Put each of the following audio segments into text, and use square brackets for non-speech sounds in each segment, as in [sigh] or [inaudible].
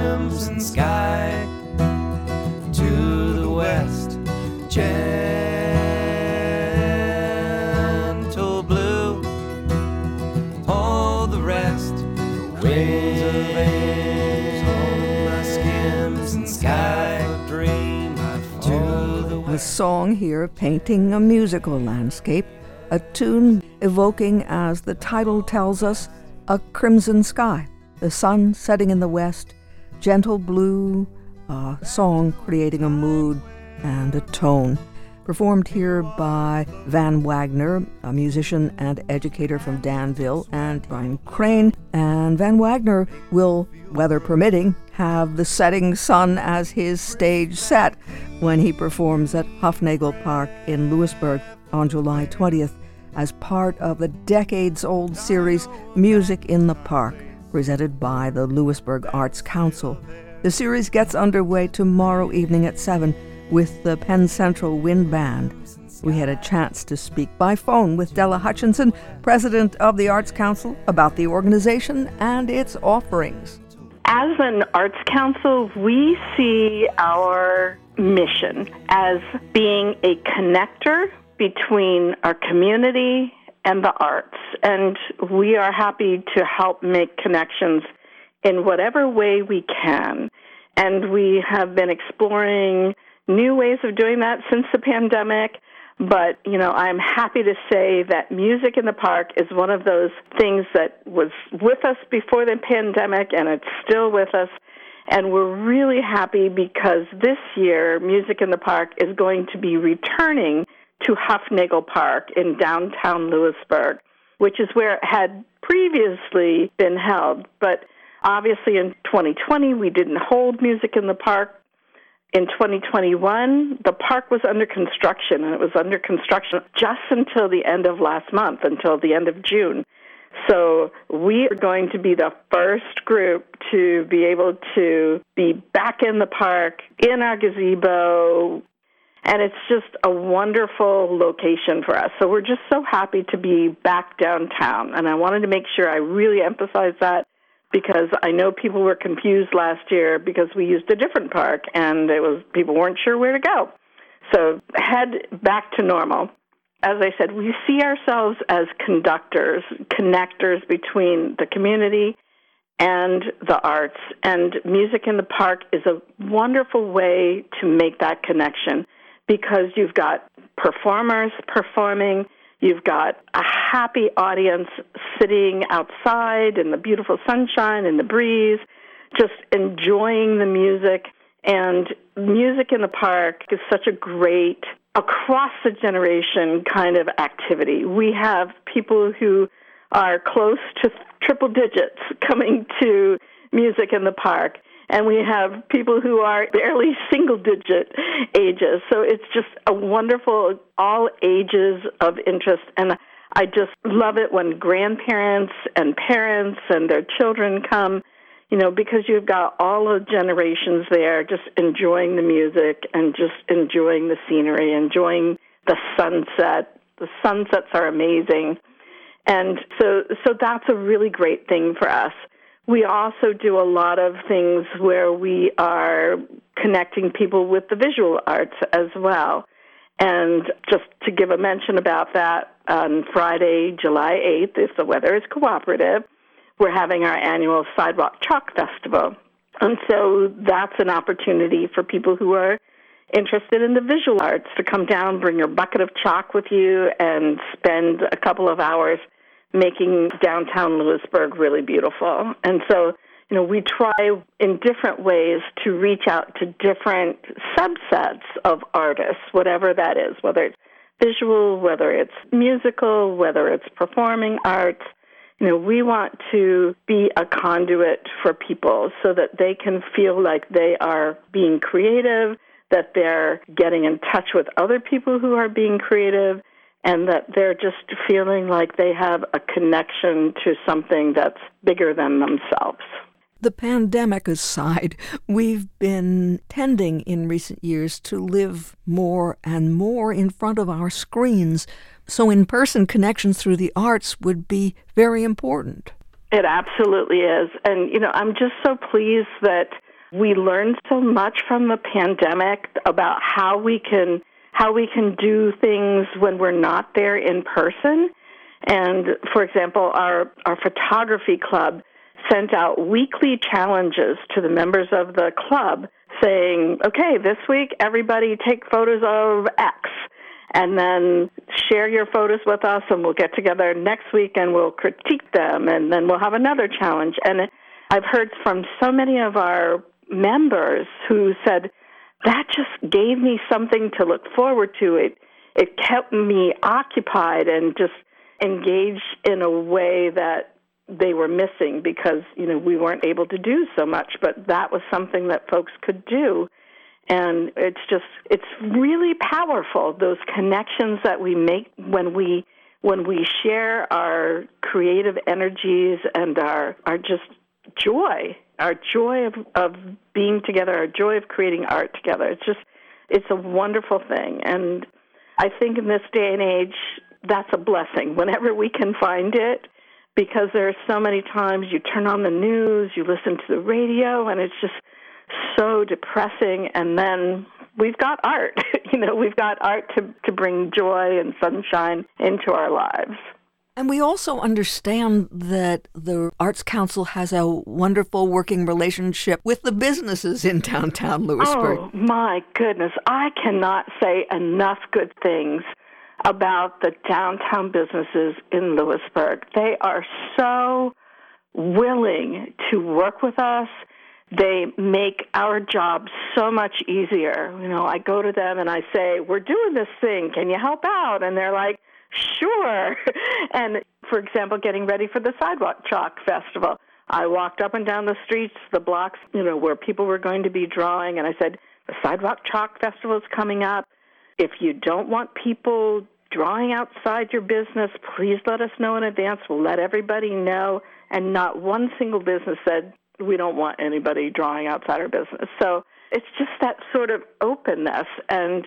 crimson sky to the west, gentle blue. All the rest, winds of age on my crimson sky. Dream to the A song here painting a musical landscape, a tune evoking, as the title tells us, a crimson sky, the sun setting in the west, gentle blue, a song creating a mood and a tone. Performed here by Van Wagner, a musician and educator from Danville, and Brian Crane. And Van Wagner will, weather permitting, have the setting sun as his stage set when he performs at Hufnagel Park in Lewisburg on July 20th as part of the decades old series Music in the Park, presented by the Lewisburg Arts Council. The series gets underway tomorrow evening at 7 with the Penn Central Wind Band. We had a chance to speak by phone with Della Hutchinson, president of the Arts Council, about the organization and its offerings. As an arts council, we see our mission as being a connector between our community and the arts. And we are happy to help make connections in whatever way we can. And we have been exploring new ways of doing that since the pandemic. But, you know, I'm happy to say that music in the park is one of those things that was with us before the pandemic and it's still with us. And we're really happy because this year, Music in the Park is going to be returning to Hufnagel Park in downtown Lewisburg, which is where it had previously been held. But obviously in 2020, we didn't hold Music in the Park. In 2021, the park was under construction, and it was under construction just until the end of last month, until the end of June. So we are going to be the first group to be able to be back in the park, in our gazebo, and it's just a wonderful location for us. So we're just so happy to be back downtown. And I wanted to make sure I really emphasize that because I know people were confused last year because we used a different park and it was people weren't sure where to go. So head back to normal. As I said, we see ourselves as conductors, connectors between the community and the arts. And music in the park is a wonderful way to make that connection because you've got performers performing, you've got a happy audience sitting outside in the beautiful sunshine and the breeze, just enjoying the music. And music in the park is such a great, across the generation kind of activity. We have people who are close to triple digits coming to music in the park and we have people who are barely [laughs] single digit ages. So it's just a wonderful all ages of interest and I just love it when grandparents and parents and their children come, you know, because you've got all the generations there just enjoying the music and just enjoying the scenery, enjoying the sunset. The sunsets are amazing. And so so that's a really great thing for us. We also do a lot of things where we are connecting people with the visual arts as well. And just to give a mention about that, on Friday, July 8th, if the weather is cooperative, we're having our annual Sidewalk Chalk Festival. And so that's an opportunity for people who are interested in the visual arts to come down, bring your bucket of chalk with you, and spend a couple of hours making downtown Lewisburg really beautiful. And so, you know, we try in different ways to reach out to different subsets of artists, whatever that is, whether it's visual, whether it's musical, whether it's performing arts. You know, we want to be a conduit for people so that they can feel like they are being creative, that they're getting in touch with other people who are being creative, and that they're just feeling like they have a connection to something that's bigger than themselves. The pandemic aside, we've been tending in recent years to live more and more in front of our screens, so in person connections through the arts would be very important. It absolutely is. And, you know, I'm just so pleased that we learned so much from the pandemic about how we can how we can do things when we're not there in person. And for example, our our photography club sent out weekly challenges to the members of the club saying, "Okay, this week everybody take photos of X." and then share your photos with us and we'll get together next week and we'll critique them and then we'll have another challenge and i've heard from so many of our members who said that just gave me something to look forward to. It it kept me occupied and just engaged in a way that they were missing because you know we weren't able to do so much but that was something that folks could do. And it's just it's really powerful those connections that we make when we when we share our creative energies and our our just joy our joy of of being together our joy of creating art together. It's just it's a wonderful thing. And i think in this day and age that's a blessing. Whenever we can find it because there are so many times you turn on the news you listen to the radio and it's just so depressing. And then we've got art. [laughs] You know we've got art to to bring joy and sunshine into our lives and we also understand that the Arts Council has a wonderful working relationship with the businesses in downtown Lewisburg. Oh, my goodness. I cannot say enough good things about the downtown businesses in Lewisburg. They are so willing to work with us they make our job so much easier. You know, I go to them and I say, "We're doing this thing. Can you help out?" And they're like, "Sure." [laughs] and for example, getting ready for the Sidewalk Chalk Festival, I walked up and down the streets, the blocks, you know, where people were going to be drawing, and I said, "The Sidewalk Chalk Festival is coming up. If you don't want people drawing outside your business, please let us know in advance. We'll let everybody know." And not one single business said, we don't want anybody drawing outside our business. So it's just that sort of openness. And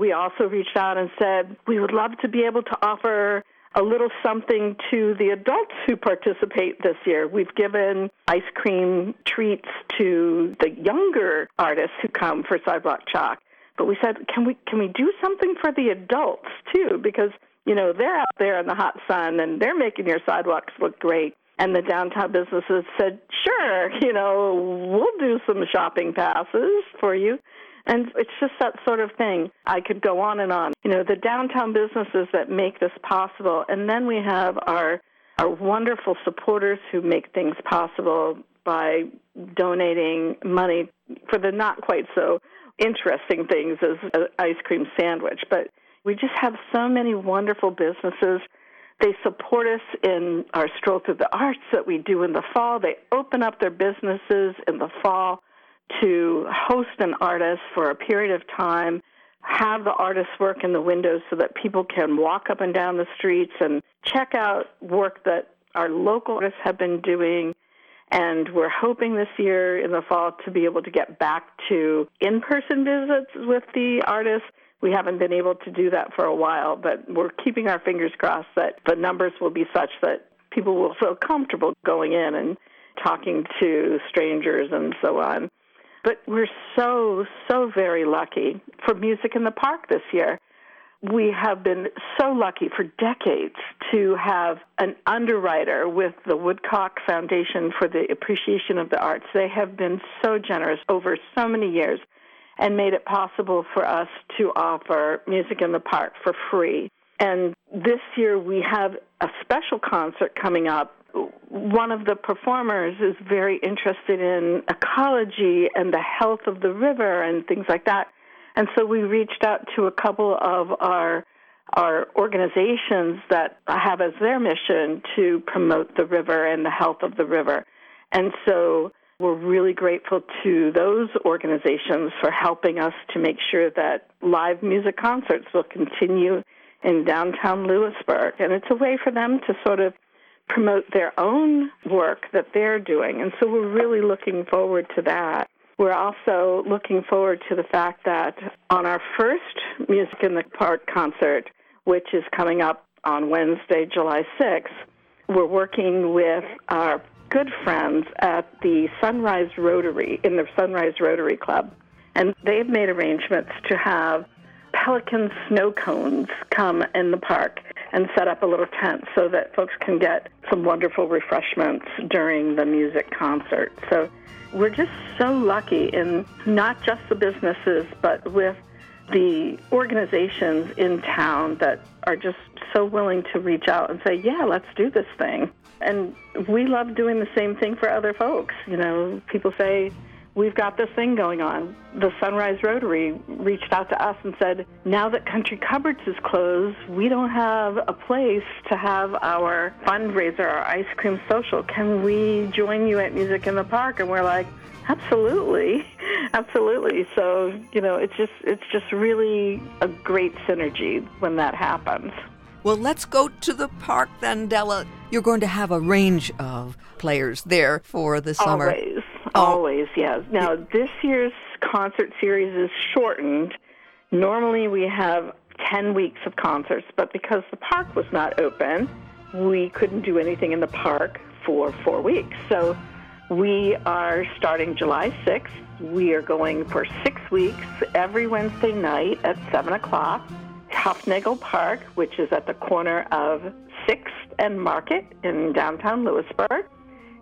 we also reached out and said we would love to be able to offer a little something to the adults who participate this year. We've given ice cream treats to the younger artists who come for Sidewalk Chalk. But we said, can we can we do something for the adults too? Because you know they're out there in the hot sun and they're making your sidewalks look great and the downtown businesses said, sure, you know, we'll do some shopping passes for you. And it's just that sort of thing. I could go on and on. You know, the downtown businesses that make this possible. And then we have our, our wonderful supporters who make things possible by donating money for the not quite so interesting things as an ice cream sandwich. But we just have so many wonderful businesses they support us in our stroll through the arts that we do in the fall. They open up their businesses in the fall to host an artist for a period of time, have the artist work in the windows so that people can walk up and down the streets and check out work that our local artists have been doing. And we're hoping this year in the fall to be able to get back to in person visits with the artists we haven't been able to do that for a while, but we're keeping our fingers crossed that the numbers will be such that people will feel comfortable going in and talking to strangers and so on. But we're so, so very lucky for Music in the Park this year. We have been so lucky for decades to have an underwriter with the Woodcock Foundation for the Appreciation of the Arts. They have been so generous over so many years and made it possible for us to offer music in the park for free. And this year we have a special concert coming up. One of the performers is very interested in ecology and the health of the river and things like that. And so we reached out to a couple of our our organizations that have as their mission to promote the river and the health of the river. And so we're really grateful to those organizations for helping us to make sure that live music concerts will continue in downtown Lewisburg. And it's a way for them to sort of promote their own work that they're doing. And so we're really looking forward to that. We're also looking forward to the fact that on our first Music in the Park concert, which is coming up on Wednesday, July 6th, we're working with our good friends at the Sunrise Rotary in the Sunrise Rotary Club, and they've made arrangements to have pelican snow cones come in the park and set up a little tent so that folks can get some wonderful refreshments during the music concert. So we're just so lucky in not just the businesses, but with the organizations in town that are just so willing to reach out and say, yeah, let's do this thing. And we love doing the same thing for other folks. You know, people say, we've got this thing going on. The Sunrise Rotary reached out to us and said, now that Country Cupboards is closed, we don't have a place to have our fundraiser, our ice cream social. Can we join you at Music in the Park? And we're like, absolutely, [laughs] absolutely. So, you know, it's just, it's just really a great synergy when that happens. Well, let's go to the park then, Della. You're going to have a range of players there for the summer. Always. Oh. Always, yes. Now, this year's concert series is shortened. Normally, we have 10 weeks of concerts, but because the park was not open, we couldn't do anything in the park for four weeks. So we are starting July 6th. We are going for six weeks every Wednesday night at 7 o'clock. Hufnagel Park, which is at the corner of 6th and Market in downtown Lewisburg.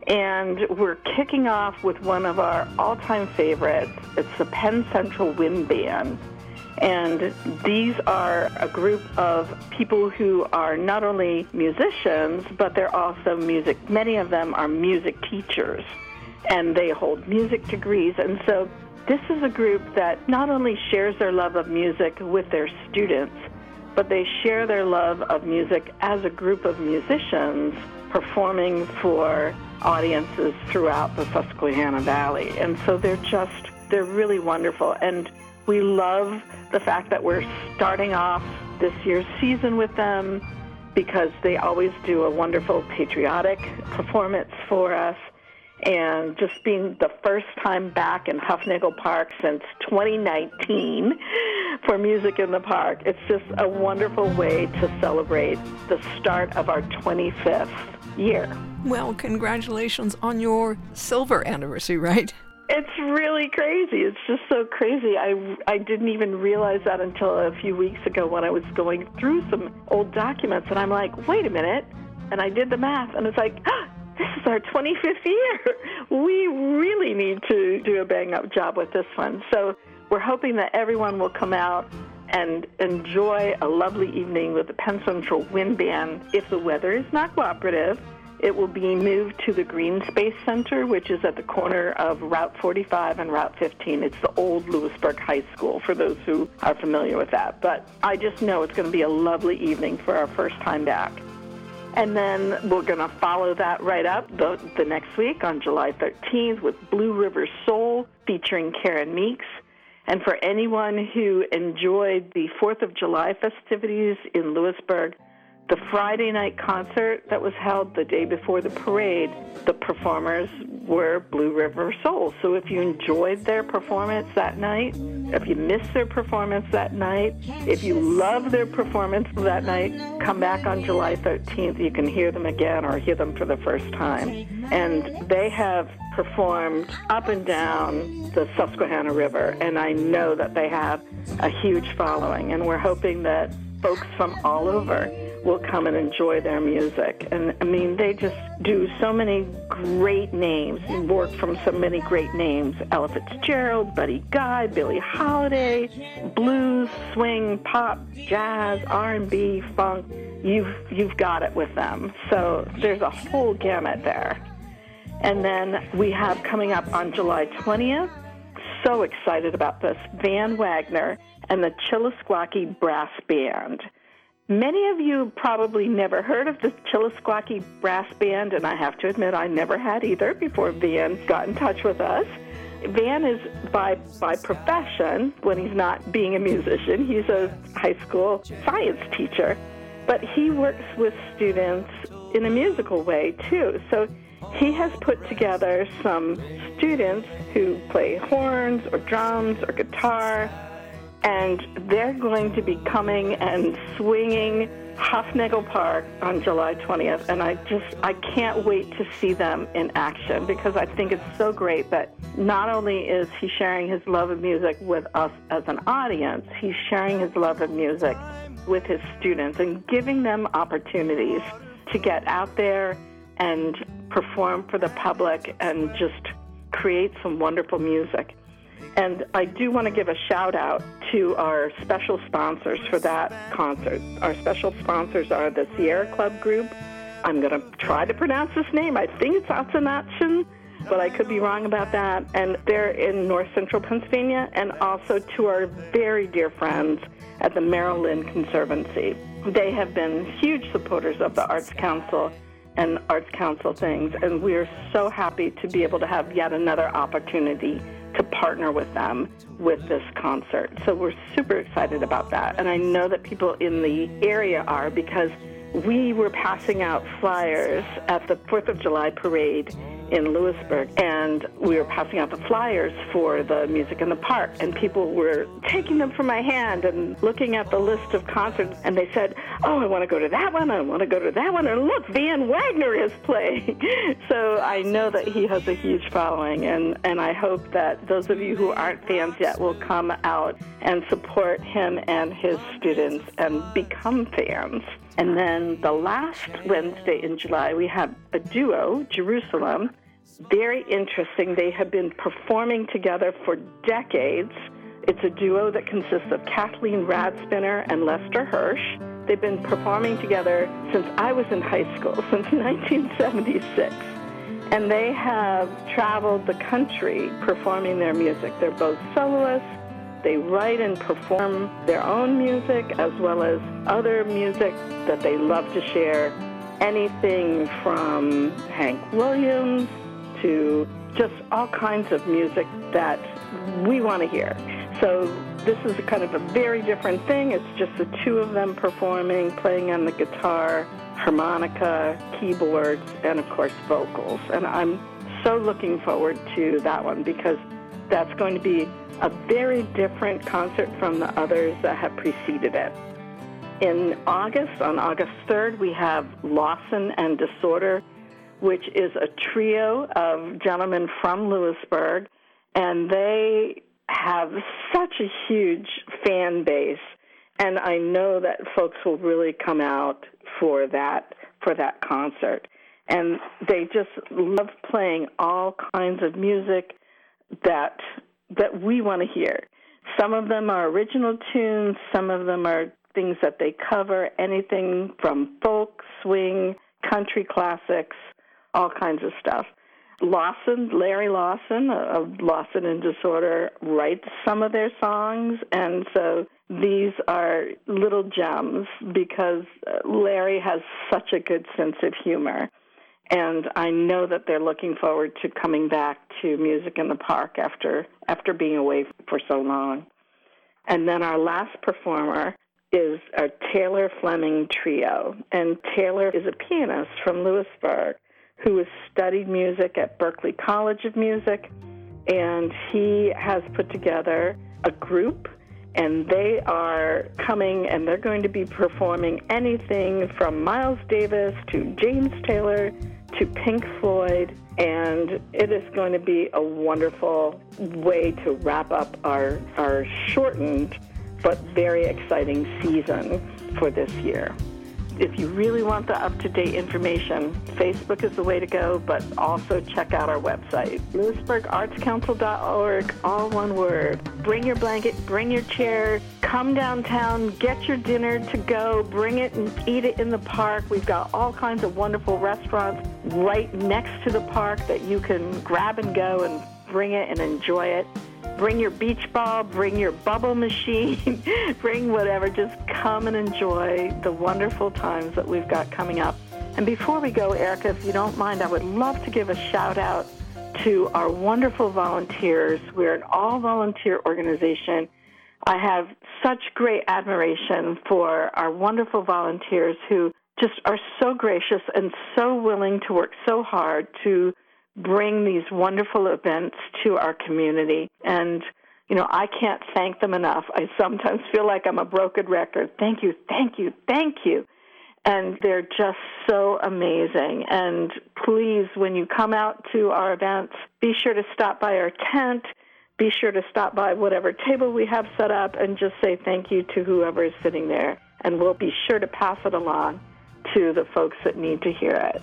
And we're kicking off with one of our all time favorites. It's the Penn Central Wind Band. And these are a group of people who are not only musicians, but they're also music. Many of them are music teachers, and they hold music degrees. And so this is a group that not only shares their love of music with their students, but they share their love of music as a group of musicians performing for audiences throughout the Susquehanna Valley. And so they're just, they're really wonderful. And we love the fact that we're starting off this year's season with them because they always do a wonderful patriotic performance for us. And just being the first time back in Hufnagel Park since 2019 for Music in the Park, it's just a wonderful way to celebrate the start of our 25th year. Well, congratulations on your silver anniversary, right? It's really crazy. It's just so crazy. I, I didn't even realize that until a few weeks ago when I was going through some old documents, and I'm like, wait a minute. And I did the math, and it's like, ah, [gasps] this is our 25th year. [laughs] We really need to do a bang up job with this one. So we're hoping that everyone will come out and enjoy a lovely evening with the Penn Central Wind Band. If the weather is not cooperative, it will be moved to the Green Space Center, which is at the corner of Route 45 and Route 15. It's the old Lewisburg High School, for those who are familiar with that. But I just know it's going to be a lovely evening for our first time back. And then we're going to follow that right up the, the next week on July 13th with Blue River Soul featuring Karen Meeks. And for anyone who enjoyed the 4th of July festivities in Lewisburg, the Friday night concert that was held the day before the parade, the performers were Blue River Soul. So if you enjoyed their performance that night, if you missed their performance that night, if you love their performance that night, come back on July 13th. You can hear them again or hear them for the first time. And they have performed up and down the Susquehanna River, and I know that they have a huge following, and we're hoping that folks from all over will come and enjoy their music. And I mean, they just do so many great names, work from so many great names Ella Fitzgerald, Buddy Guy, Billie Holiday, blues, swing, pop, jazz, R&B, funk. You've, you've got it with them. So there's a whole gamut there. And then we have coming up on July 20th, so excited about this, Van Wagner and the Chillisquaque Brass Band. Many of you probably never heard of the Chillisquaque Brass Band, and I have to admit I never had either before Van got in touch with us. Van is by by profession, when he's not being a musician, he's a high school science teacher, but he works with students in a musical way too. So he has put together some students who play horns or drums or guitar and they're going to be coming and swinging Hufnagel Park on July 20th, and I just I can't wait to see them in action because I think it's so great that not only is he sharing his love of music with us as an audience, he's sharing his love of music with his students and giving them opportunities to get out there and perform for the public and just create some wonderful music. And I do want to give a shout out to our special sponsors for that concert. Our special sponsors are the Sierra Club Group. I'm going to try to pronounce this name. I think it's Otzinachson, but I could be wrong about that. And they're in north central Pennsylvania. And also to our very dear friends at the Merrill Linn Conservancy. They have been huge supporters of the Arts Council and Arts Council things, and we're so happy to be able to have yet another opportunity to partner with them with this concert. So we're super excited about that. And I know that people in the area are because we were passing out flyers at the 4th of July parade in Lewisburg, and we were passing out the flyers for the music in the park, and people were taking them from my hand and looking at the list of concerts, and they said, "Oh, I want to go to that one. I want to go to that one." And look, Van Wagner is playing. [laughs] so I know that he has a huge following, and and I hope that those of you who aren't fans yet will come out and support him and his students and become fans. And then the last Wednesday in July, we have a duo, Jerusalem. Very interesting. They have been performing together for decades. It's a duo that consists of Kathleen Radspinner and Lester Hirsch. They've been performing together since I was in high school, [laughs] since 1976. And they have traveled the country performing their music. They're both soloists they write and perform their own music as well as other music that they love to share. Anything from Hank Williams to just all kinds of music that we want to hear. So this is kind of a very different thing. It's just the two of them performing, playing on the guitar, harmonica, keyboards, and of course vocals. And I'm so looking forward to that one because that's going to be a very different concert from the others that have preceded it. In August, on August 3rd, we have Lawson and Disorder, which is a trio of gentlemen from Lewisburg, and they have such a huge fan base, and I know that folks will really come out for that for that concert. And they just love playing all kinds of music that that we want to hear. Some of them are original tunes, some of them are things that they cover, anything from folk, swing, country classics, all kinds of stuff. Lawson, Larry Lawson of Lawson and Disorder, writes some of their songs, and so these are little gems because uh, Larry has such a good sense of humor. And I know that they're looking forward to coming back to music in the park after after being away for so long. And then our last performer is our Taylor Fleming Trio. And Taylor is a pianist from Lewisburg who has studied music at Berklee College of Music. And he has put together a group, and they are coming and they're going to be performing anything from Miles Davis to James Taylor to Pink Floyd, and it is going to be a wonderful way to wrap up our, our shortened but very exciting season for this year if you really want the up-to-date information, Facebook is the way to go, but also check out our website, lewisburgartscouncil.org, all one word. Bring your blanket, bring your chair, come downtown, get your dinner to go, bring it and eat it in the park. We've got all kinds of wonderful restaurants right next to the park that you can grab and go and bring it and enjoy it. Bring your beach ball, bring your bubble machine, [laughs] bring whatever. Just come and enjoy the wonderful times that we've got coming up. And before we go, Erica, if you don't mind, I would love to give a shout out to our wonderful volunteers. We're an all volunteer organization. I have such great admiration for our wonderful volunteers who just are so gracious and so willing to work so hard to bring these wonderful events to our community. And you know, I can't thank them enough. I sometimes feel like I'm a broken record. Thank you, thank you, thank you. And they're just so amazing. And please, when you come out to our events, be sure to stop by our tent. Be sure to stop by whatever table we have set up and just say thank you to whoever is sitting there. And we'll be sure to pass it along to the folks that need to hear it.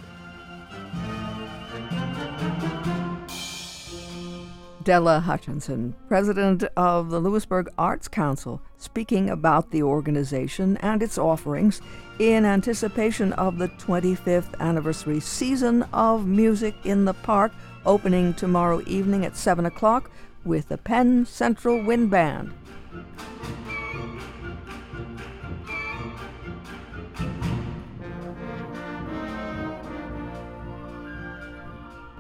Della Hutchinson, president of the Lewisburg Arts Council, speaking about the organization and its offerings in anticipation of the 25th anniversary season of Music in the Park, opening tomorrow evening at 7 o'clock with the Penn Central Wind Band.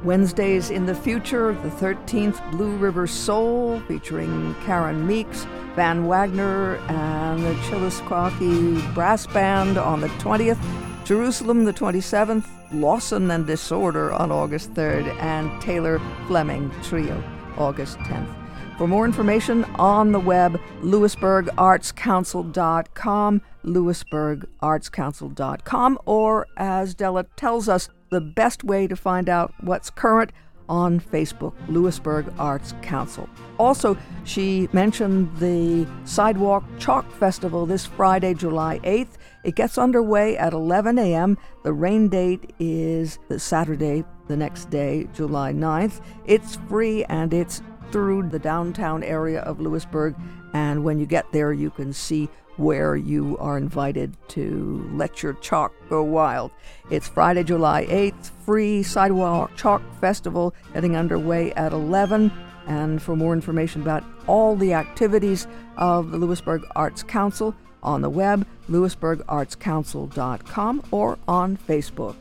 Wednesdays in the future, the 13th Blue River Soul featuring Karen Meeks, Van Wagner, and the Chillisquaque Brass Band on the 20th, Jerusalem the 27th, Lawson and Disorder on August 3rd, and Taylor Fleming Trio August 10th. For more information on the web, lewisburgartscouncil.com, lewisburgartscouncil.com, or as Della tells us, the best way to find out what's current on Facebook, Lewisburg Arts Council. Also, she mentioned the Sidewalk Chalk Festival this Friday, July 8th. It gets underway at 11 a.m. The rain date is the Saturday, the next day, July 9th. It's free and it's through the downtown area of Lewisburg. And when you get there, you can see where you are invited to let your chalk go wild. It's Friday, July 8th, free Sidewalk Chalk Festival getting underway at 11. And for more information about all the activities of the Lewisburg Arts Council on the web, lewisburgartscouncil.com, or on Facebook.